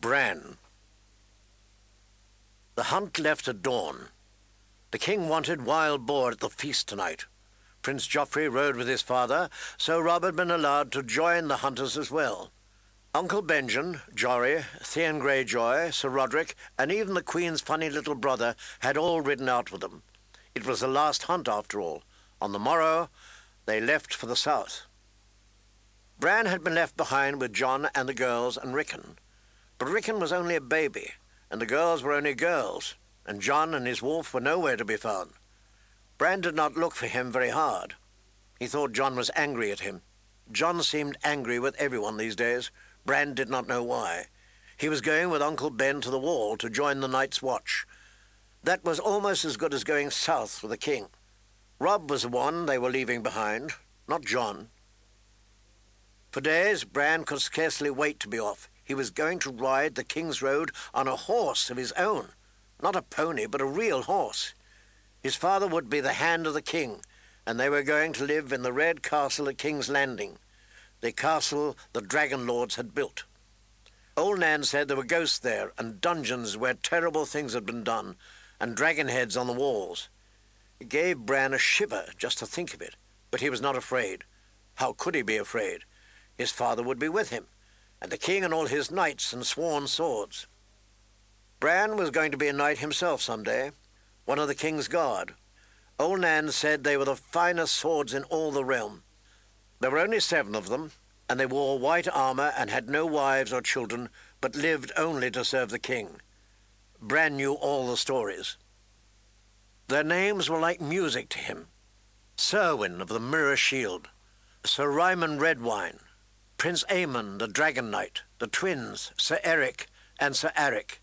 Bran. The hunt left at dawn. The king wanted wild boar at the feast tonight. Prince Joffrey rode with his father, so Robb had been allowed to join the hunters as well. Uncle Benjen, Jory, Theon Greyjoy, Sir Rodrik, and even the Queen's funny little brother had all ridden out with them. It was the last hunt, after all. On the morrow, they left for the south. Bran had been left behind with Jon and the girls and Rickon. But Rickon was only a baby, and the girls were only girls, and Jon and his wolf were nowhere to be found. Bran did not look for him very hard. He thought Jon was angry at him. Jon seemed angry with everyone these days. Bran did not know why. He was going with Uncle Ben to the wall to join the Night's Watch. That was almost as good as going south with the king. Robb was the one they were leaving behind, not Jon. For days, Bran could scarcely wait to be off. He was going to ride the King's Road on a horse of his own. Not a pony, but a real horse. His father would be the hand of the king, and they were going to live in the Red Castle at King's Landing the castle the dragon lords had built. Old Nan said there were ghosts there, and dungeons where terrible things had been done, and dragon heads on the walls. It gave Bran a shiver just to think of it, but he was not afraid. How could he be afraid? His father would be with him, and the king and all his knights and sworn swords. Bran was going to be a knight himself some day, one of the king's guard. Old Nan said they were the finest swords in all the realm. There were only seven of them, and they wore white armor and had no wives or children, but lived only to serve the king. Bran knew all the stories. Their names were like music to him. Serwyn of the Mirror Shield, Sir Ryam Redwyne, Prince Aemon the Dragon Knight, the twins, Sir Erryk and Sir Arryk,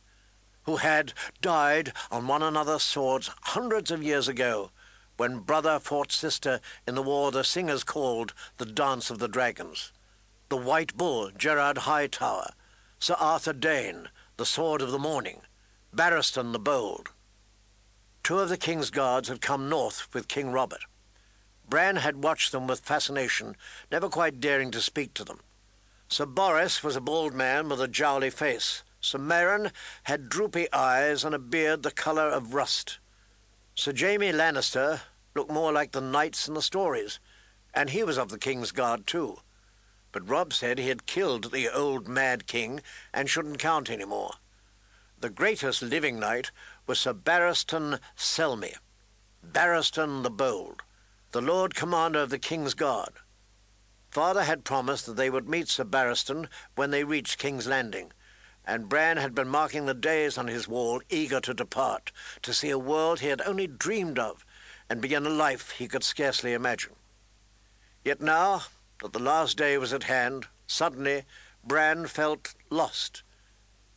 who had died on one another's swords hundreds of years ago when brother fought sister in the war the singers called the Dance of the Dragons. The White Bull, Gerold Hightower, Sir Arthur Dayne, the Sword of the Morning, Barristan the Bold. Two of the king's guards had come north with King Robert. Bran had watched them with fascination, never quite daring to speak to them. Sir Boros was a bald man with a jowly face. Sir Meryn had droopy eyes and a beard the colour of rust. Sir Jaime Lannister looked more like the knights in the stories, and he was of the king's guard too. But Robb said he had killed the old mad king and shouldn't count any more. The greatest living knight was Sir Barristan Selmy, Barristan the Bold, the Lord Commander of the King's Guard. Father had promised that they would meet Sir Barristan when they reached King's Landing, and Bran had been marking the days on his wall, eager to depart, to see a world he had only dreamed of, and begin a life he could scarcely imagine. Yet now that the last day was at hand, suddenly Bran felt lost.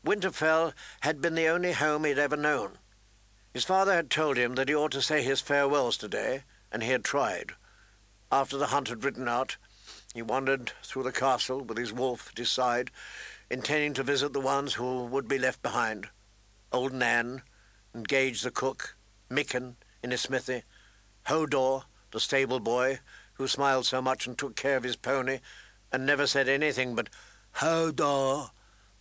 Winterfell had been the only home he had ever known. His father had told him that he ought to say his farewells today, and he had tried. After the hunt had ridden out, he wandered through the castle with his wolf at his side, intending to visit the ones who would be left behind. Old Nan, and Gage the cook, Mikken in his smithy, Hodor, the stable boy, who smiled so much and took care of his pony, and never said anything but Hodor,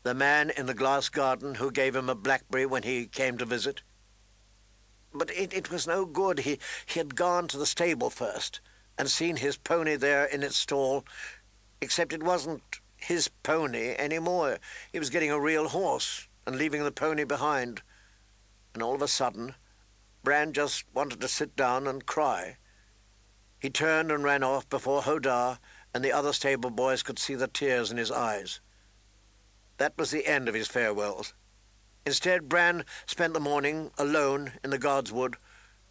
the man in the glass garden who gave him a blackberry when he came to visit. But it, it was no good. He, he had gone to the stable first and seen his pony there in its stall, except it wasn't his pony any more. He was getting a real horse and leaving the pony behind. And all of a sudden, Bran just wanted to sit down and cry. He turned and ran off before Hodor and the other stable boys could see the tears in his eyes. That was the end of his farewells. Instead, Bran spent the morning alone in the Godswood,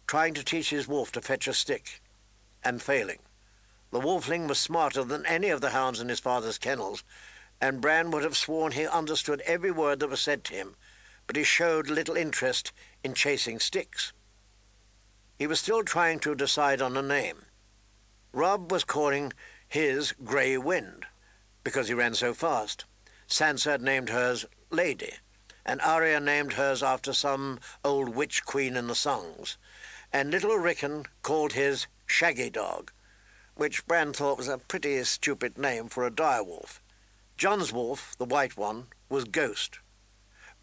trying to teach his wolf to fetch a stick, and failing. The wolfling was smarter than any of the hounds in his father's kennels, and Bran would have sworn he understood every word that was said to him, but he showed little interest in chasing sticks. He was still trying to decide on a name. Robb was calling his Grey Wind, because he ran so fast. Sansa had named hers Lady, and Arya named hers after some old witch queen in the songs, and little Rickon called his Shaggy Dog, which Bran thought was a pretty stupid name for a direwolf. Jon's wolf, the white one, was Ghost,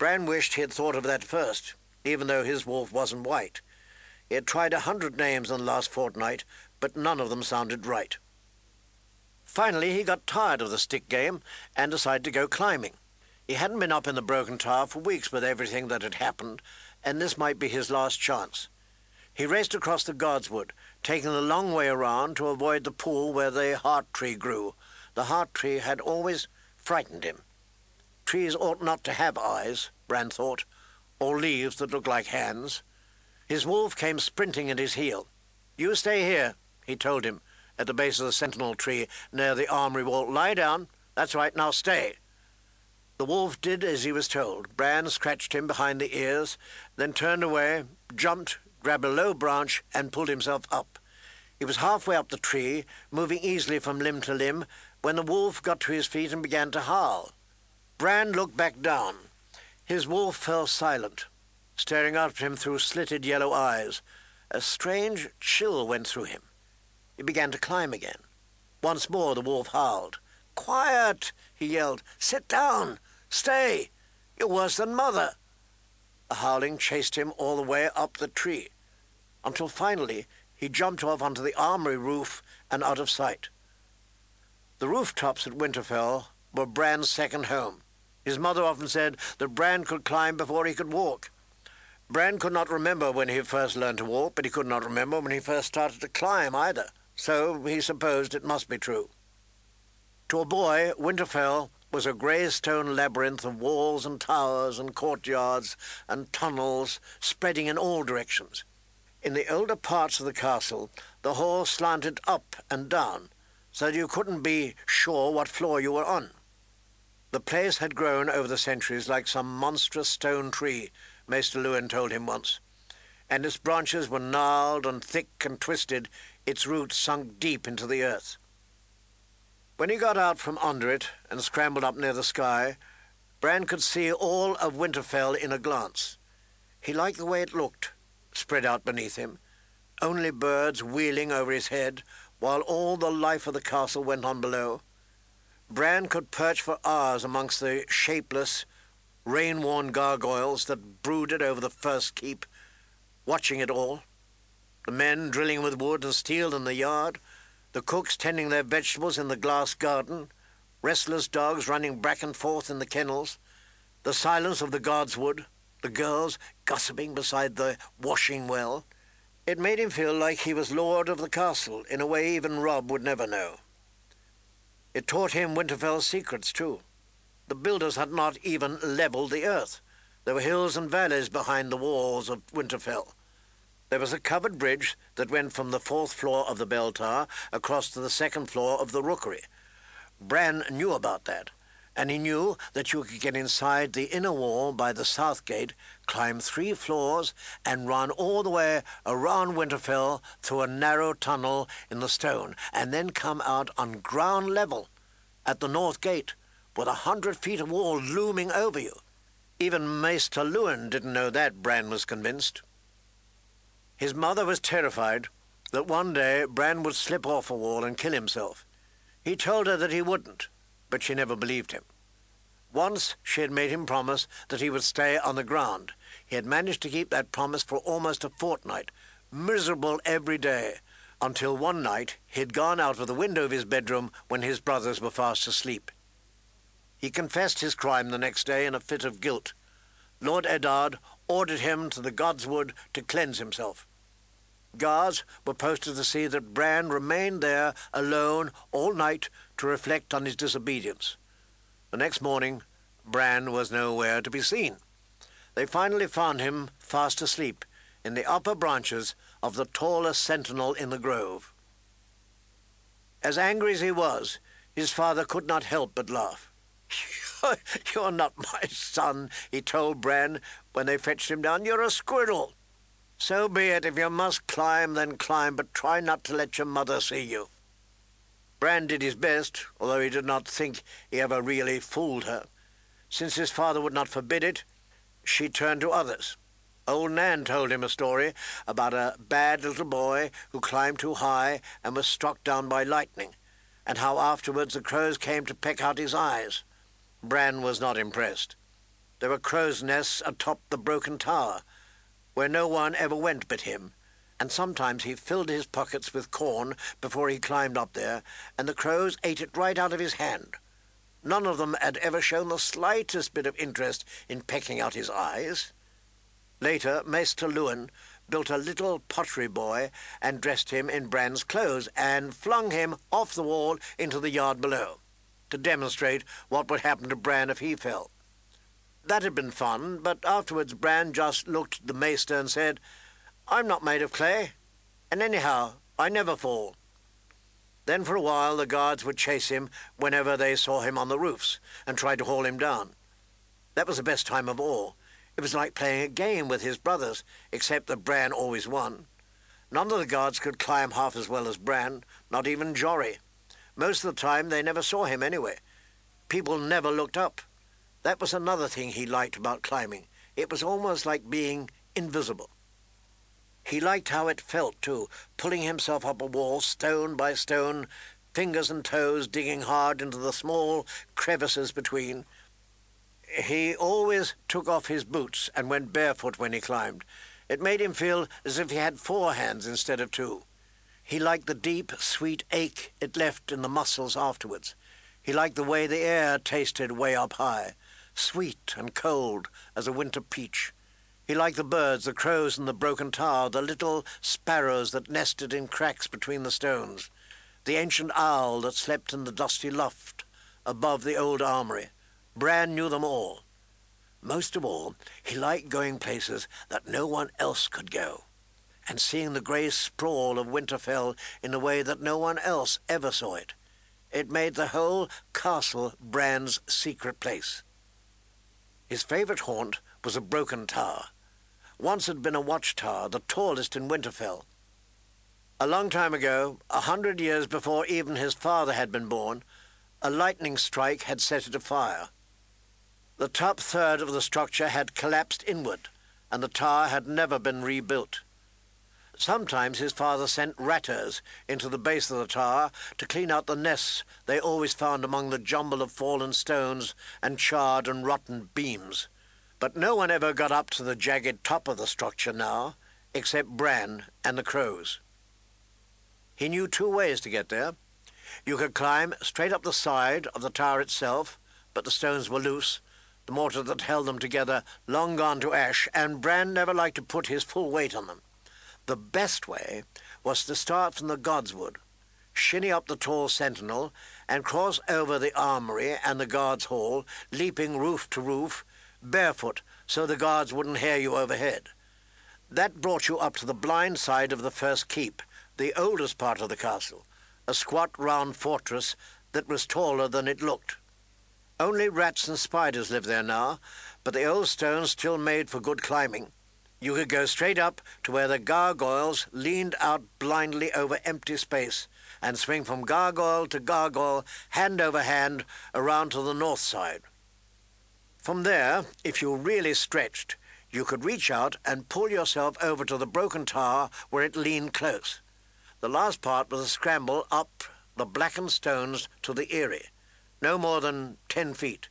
Bran wished he had thought of that first, even though his wolf wasn't white. He had tried a hundred names in the last fortnight, but none of them sounded right. Finally, he got tired of the stick game and decided to go climbing. He hadn't been up in the Broken Tower for weeks with everything that had happened, and this might be his last chance. He raced across the Godswood, taking the long way around to avoid the pool where the heart tree grew. The heart tree had always frightened him. Trees ought not to have eyes, Bran thought, or leaves that look like hands. His wolf came sprinting at his heel. You stay here, he told him, at the base of the sentinel tree near the armory wall. Lie down. That's right, now stay. The wolf did as he was told. Bran scratched him behind the ears, then turned away, jumped, grabbed a low branch, and pulled himself up. He was halfway up the tree, moving easily from limb to limb, when the wolf got to his feet and began to howl. Bran looked back down. His wolf fell silent, staring up at him through slitted yellow eyes. A strange chill went through him. He began to climb again. Once more the wolf howled. Quiet, he yelled. Sit down. Stay. You're worse than mother. The howling chased him all the way up the tree, until finally he jumped off onto the armory roof and out of sight. The rooftops at Winterfell were Bran's second home. His mother often said that Bran could climb before he could walk. Bran could not remember when he first learned to walk, but he could not remember when he first started to climb either, so he supposed it must be true. To a boy, Winterfell was a grey stone labyrinth of walls and towers and courtyards and tunnels spreading in all directions. In the older parts of the castle, the hall slanted up and down, so that you couldn't be sure what floor you were on. The place had grown over the centuries like some monstrous stone tree, Maester Luwin told him once, and its branches were gnarled and thick and twisted, its roots sunk deep into the earth. When he got out from under it and scrambled up near the sky, Bran could see all of Winterfell in a glance. He liked the way it looked, spread out beneath him, only birds wheeling over his head, while all the life of the castle went on below. Bran could perch for hours amongst the shapeless, rain-worn gargoyles that brooded over the first keep, watching it all. The men drilling with wood and steel in the yard, the cooks tending their vegetables in the glass garden, restless dogs running back and forth in the kennels, the silence of the Godswood, the girls gossiping beside the washing well. It made him feel like he was lord of the castle in a way even Robb would never know. It taught him Winterfell's secrets, too. The builders had not even levelled the earth. There were hills and valleys behind the walls of Winterfell. There was a covered bridge that went from the fourth floor of the bell tower across to the second floor of the rookery. Bran knew about that, and he knew that you could get inside the inner wall by the south gate, climb three floors, and run all the way around Winterfell through a narrow tunnel in the stone, and then come out on ground level at the north gate with a hundred feet of wall looming over you. Even Maester Luwin didn't know that, Bran was convinced. His mother was terrified that one day Bran would slip off a wall and kill himself. He told her that he wouldn't, but she never believed him. Once she had made him promise that he would stay on the ground. He had managed to keep that promise for almost a fortnight, miserable every day, until one night he had gone out of the window of his bedroom when his brothers were fast asleep. He confessed his crime the next day in a fit of guilt. Lord Eddard ordered him to the Godswood to cleanse himself. Guards were posted to see that Bran remained there alone all night to reflect on his disobedience. The next morning, Bran was nowhere to be seen. They finally found him fast asleep in the upper branches of the tallest sentinel in the grove. As angry as he was, his father could not help but laugh. You're not my son, he told Bran when they fetched him down. You're a squirrel. So be it. If you must climb, then climb, but try not to let your mother see you. Bran did his best, although he did not think he ever really fooled her. Since his father would not forbid it, she turned to others. Old Nan told him a story about a bad little boy who climbed too high and was struck down by lightning, and how afterwards the crows came to peck out his eyes. Bran was not impressed. There were crows' nests atop the broken tower, where no one ever went but him, and sometimes he filled his pockets with corn before he climbed up there, and the crows ate it right out of his hand. None of them had ever shown the slightest bit of interest in pecking out his eyes. Later, Maester Luwin built a little pottery boy and dressed him in Bran's clothes and flung him off the wall into the yard below to demonstrate what would happen to Bran if he fell. That had been fun, but afterwards Bran just looked at the maester and said, I'm not made of clay, and anyhow, I never fall. Then for a while the guards would chase him whenever they saw him on the roofs and try to haul him down. That was the best time of all. It was like playing a game with his brothers, except that Bran always won. None of the guards could climb half as well as Bran, not even Jory. Most of the time they never saw him anyway. People never looked up. That was another thing he liked about climbing. It was almost like being invisible. He liked how it felt, too, pulling himself up a wall, stone by stone, fingers and toes digging hard into the small crevices between. He always took off his boots and went barefoot when he climbed. It made him feel as if he had four hands instead of two. He liked the deep, sweet ache it left in the muscles afterwards. He liked the way the air tasted way up high, sweet and cold as a winter peach. He liked the birds, the crows in the broken tower, the little sparrows that nested in cracks between the stones, the ancient owl that slept in the dusty loft above the old armory. Bran knew them all. Most of all, he liked going places that no one else could go, and seeing the grey sprawl of Winterfell in a way that no one else ever saw it. It made the whole castle Bran's secret place. His favourite haunt was a broken tower. Once had been a watchtower, the tallest in Winterfell. A long time ago, a hundred years before even his father had been born, a lightning strike had set it afire. The top third of the structure had collapsed inward, and the tower had never been rebuilt. Sometimes his father sent ratters into the base of the tower to clean out the nests they always found among the jumble of fallen stones and charred and rotten beams. But no one ever got up to the jagged top of the structure now, except Bran and the crows. He knew two ways to get there. You could climb straight up the side of the tower itself, but the stones were loose, the mortar that held them together long gone to ash, and Bran never liked to put his full weight on them. The best way was to start from the Godswood, shinny up the tall sentinel, and cross over the armory and the guards' hall, leaping roof to roof, barefoot, so the guards wouldn't hear you overhead. That brought you up to the blind side of the first keep, the oldest part of the castle, a squat round fortress that was taller than it looked. Only rats and spiders live there now, but the old stones still made for good climbing. You could go straight up to where the gargoyles leaned out blindly over empty space and swing from gargoyle to gargoyle, hand over hand, around to the north side. From there, if you really stretched, you could reach out and pull yourself over to the broken tower where it leaned close. The last part was a scramble up the blackened stones to the eyrie no more than ten feet,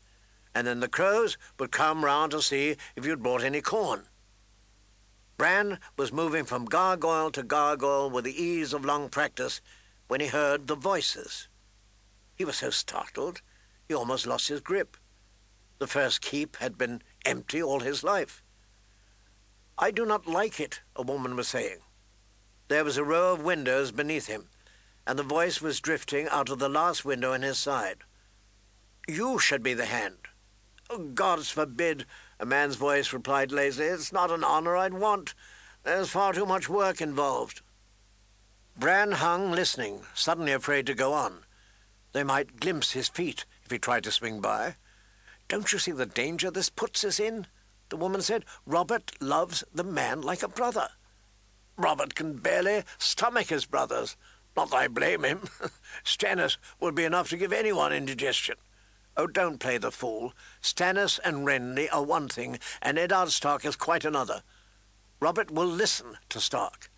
and then the crows would come round to see if you'd brought any corn. Bran was moving from gargoyle to gargoyle with the ease of long practice when he heard the voices. He was so startled, he almost lost his grip. The first keep had been empty all his life. I do not like it, a woman was saying. There was a row of windows beneath him, and the voice was drifting out of the last window in his side. You should be the hand. Oh, Gods forbid, a man's voice replied lazily. It's not an honor I'd want. There's far too much work involved. Bran hung listening, suddenly afraid to go on. They might glimpse his feet if he tried to swing by. Don't you see the danger this puts us in? The woman said. Robert loves the man like a brother. Robert can barely stomach his brothers. Not that I blame him. Stannis would be enough to give anyone indigestion. Oh, don't play the fool. Stannis and Renly are one thing, and Eddard Stark is quite another. Robert will listen to Stark.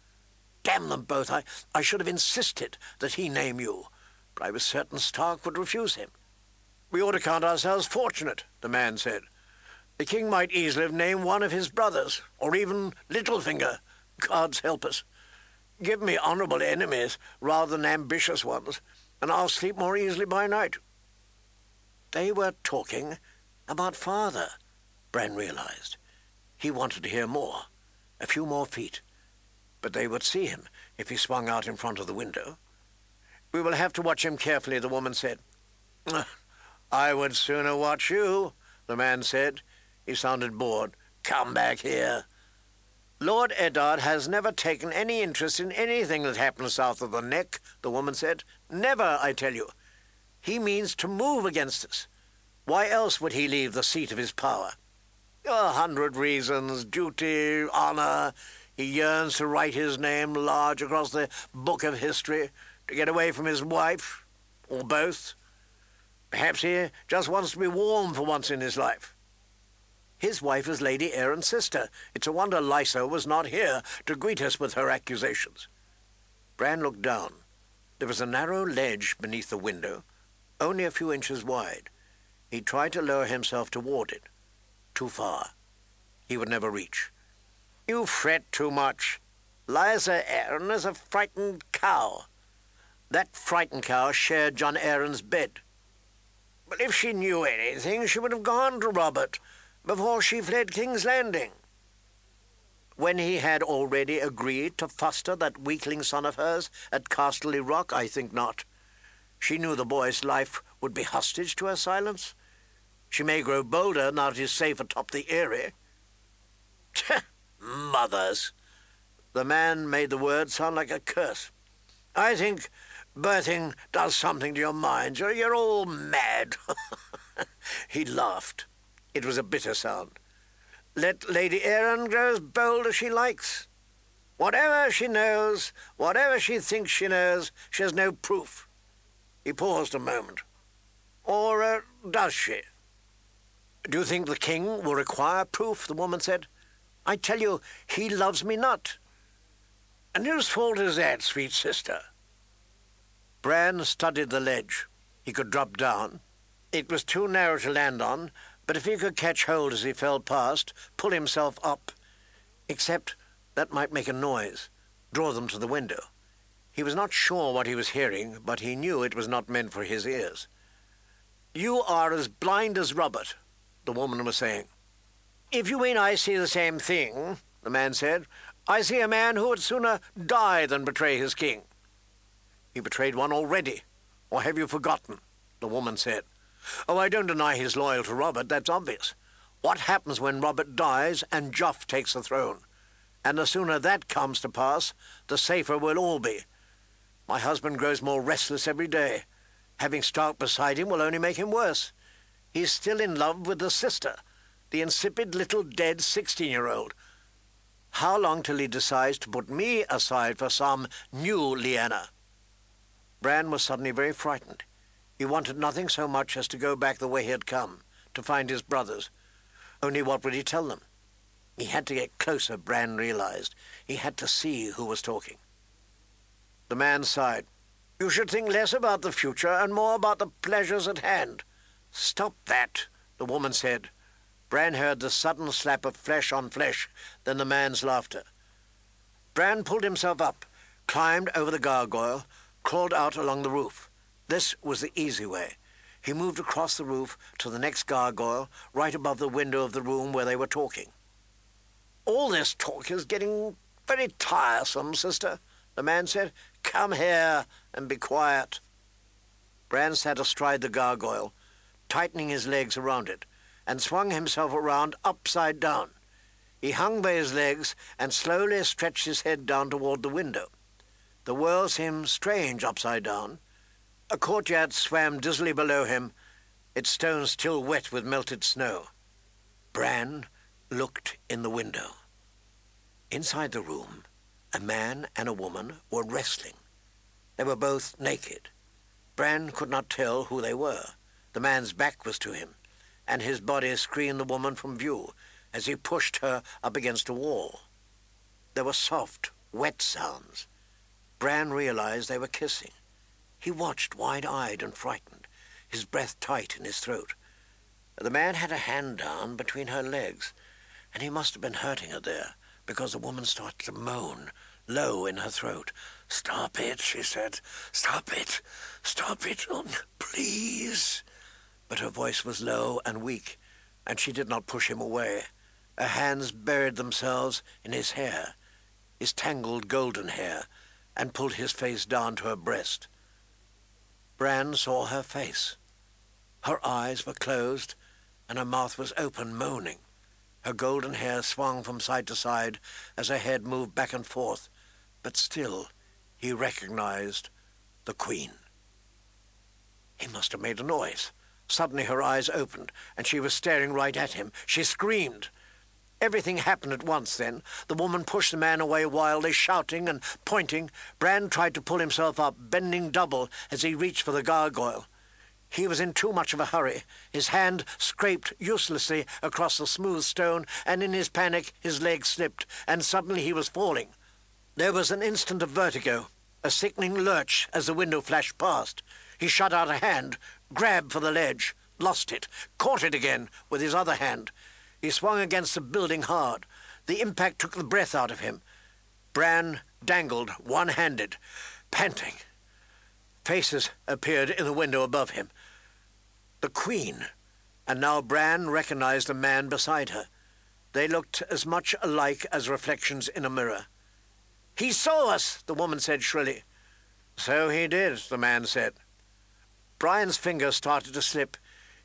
Damn them both! I, I should have insisted that he name you, but I was certain Stark would refuse him. We ought to count ourselves fortunate, the man said. The king might easily have named one of his brothers, or even Littlefinger. Gods help us. Give me honourable enemies rather than ambitious ones, and I'll sleep more easily by night. They were talking about father, Bran realized. He wanted to hear more, a few more feet, but they would see him if he swung out in front of the window. We will have to watch him carefully, the woman said. I would sooner watch you, the man said. He sounded bored. Come back here. Lord Eddard has never taken any interest in anything that happens south of the neck, the woman said. Never, I tell you. He means to move against us. Why else would he leave the seat of his power? A hundred reasons, duty, honour. He yearns to write his name large across the book of history, to get away from his wife, or both. Perhaps he just wants to be warm for once in his life. His wife is Lady Arryn's sister. It's a wonder Lysa was not here to greet us with her accusations. Bran looked down. There was a narrow ledge beneath the window, only a few inches wide. He tried to lower himself toward it. Too far. He would never reach. You fret too much. Lysa Arryn is a frightened cow. That frightened cow shared Jon Arryn's bed. But if she knew anything, she would have gone to Robert before she fled King's Landing. When he had already agreed to foster that weakling son of hers at Casterly Rock, I think not. She knew the boy's life would be hostage to her silence. She may grow bolder now that he's safe atop the Eyrie. Mothers! The man made the word sound like a curse. I think birthing does something to your mind. You're, you're all mad. he laughed. It was a bitter sound. Let Lady Arryn grow as bold as she likes. Whatever she knows, whatever she thinks she knows, she has no proof. He paused a moment. Or uh, does she? Do you think the king will require proof? the woman said. I tell you, he loves me not. And whose fault is that, sweet sister? Bran studied the ledge. He could drop down. It was too narrow to land on, but if he could catch hold as he fell past, pull himself up, except that might make a noise, draw them to the window. He was not sure what he was hearing, but he knew it was not meant for his ears. You are as blind as Robert, the woman was saying. If you mean I see the same thing, the man said, I see a man who would sooner die than betray his king. He betrayed one already, or have you forgotten? the woman said. Oh, I don't deny he's loyal to Robert, that's obvious. What happens when Robert dies and Joff takes the throne? And the sooner that comes to pass, the safer we'll all be. My husband grows more restless every day. Having Stark beside him will only make him worse. He's still in love with the sister, the insipid little dead sixteen-year-old. How long till he decides to put me aside for some new Lyanna? Bran was suddenly very frightened. He wanted nothing so much as to go back the way he had come, to find his brothers. Only what would he tell them? He had to get closer, Bran realized. He had to see who was talking. The man sighed. You should think less about the future and more about the pleasures at hand. Stop that, the woman said. Bran heard the sudden slap of flesh on flesh, then the man's laughter. Bran pulled himself up, climbed over the gargoyle, crawled out along the roof. This was the easy way. He moved across the roof to the next gargoyle, right above the window of the room where they were talking. All this talk is getting very tiresome, sister, the man said. Come here and be quiet. Bran sat astride the gargoyle, tightening his legs around it, and swung himself around upside down. He hung by his legs and slowly stretched his head down toward the window. The world seemed strange upside down, a courtyard swam dizzily below him, its stones still wet with melted snow. Bran looked in the window. Inside the room, a man and a woman were wrestling. They were both naked. Bran could not tell who they were. The man's back was to him, and his body screened the woman from view as he pushed her up against a wall. There were soft, wet sounds. Bran realized they were kissing. He watched wide-eyed and frightened, his breath tight in his throat. The man had a hand down between her legs, and he must have been hurting her there, because the woman started to moan, low in her throat. Stop it, she said. Stop it. Stop it. Oh, please. But her voice was low and weak, and she did not push him away. Her hands buried themselves in his hair, his tangled golden hair, and pulled his face down to her breast. Bran saw her face. Her eyes were closed, and her mouth was open, moaning. Her golden hair swung from side to side as her head moved back and forth, but still he recognized the Queen. He must have made a noise. Suddenly her eyes opened, and she was staring right at him. She screamed. Everything happened at once then. The woman pushed the man away wildly, shouting and pointing. Bran tried to pull himself up, bending double as he reached for the gargoyle. He was in too much of a hurry. His hand scraped uselessly across the smooth stone, and in his panic his leg slipped, and suddenly he was falling. There was an instant of vertigo, a sickening lurch as the window flashed past. He shot out a hand, grabbed for the ledge, lost it, caught it again with his other hand. He swung against the building hard. The impact took the breath out of him. Bran dangled, one-handed, panting. Faces appeared in the window above him. The Queen, and now Bran recognized the man beside her. They looked as much alike as reflections in a mirror. He saw us, the woman said shrilly. So he did, the man said. Bran's finger started to slip.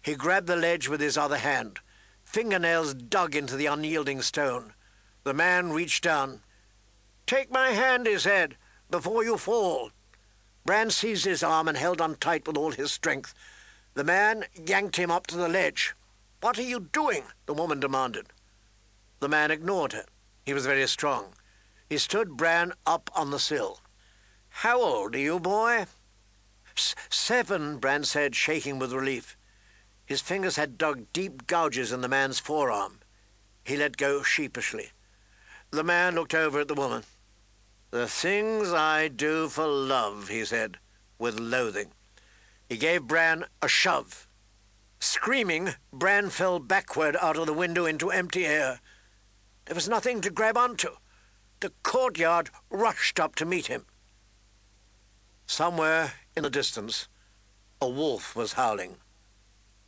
He grabbed the ledge with his other hand. Fingernails dug into the unyielding stone. The man reached down. Take my hand, he said, before you fall. Bran seized his arm and held on tight with all his strength. The man yanked him up to the ledge. What are you doing? the woman demanded. The man ignored her. He was very strong. He stood Bran up on the sill. How old are you, boy? Seven, Bran said, shaking with relief. His fingers had dug deep gouges in the man's forearm. He let go sheepishly. The man looked over at the woman. The things I do for love, he said, with loathing. He gave Bran a shove. Screaming, Bran fell backward out of the window into empty air. There was nothing to grab onto. The courtyard rushed up to meet him. Somewhere in the distance, a wolf was howling.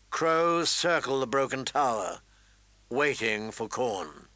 Crows circled the broken tower, waiting for corn.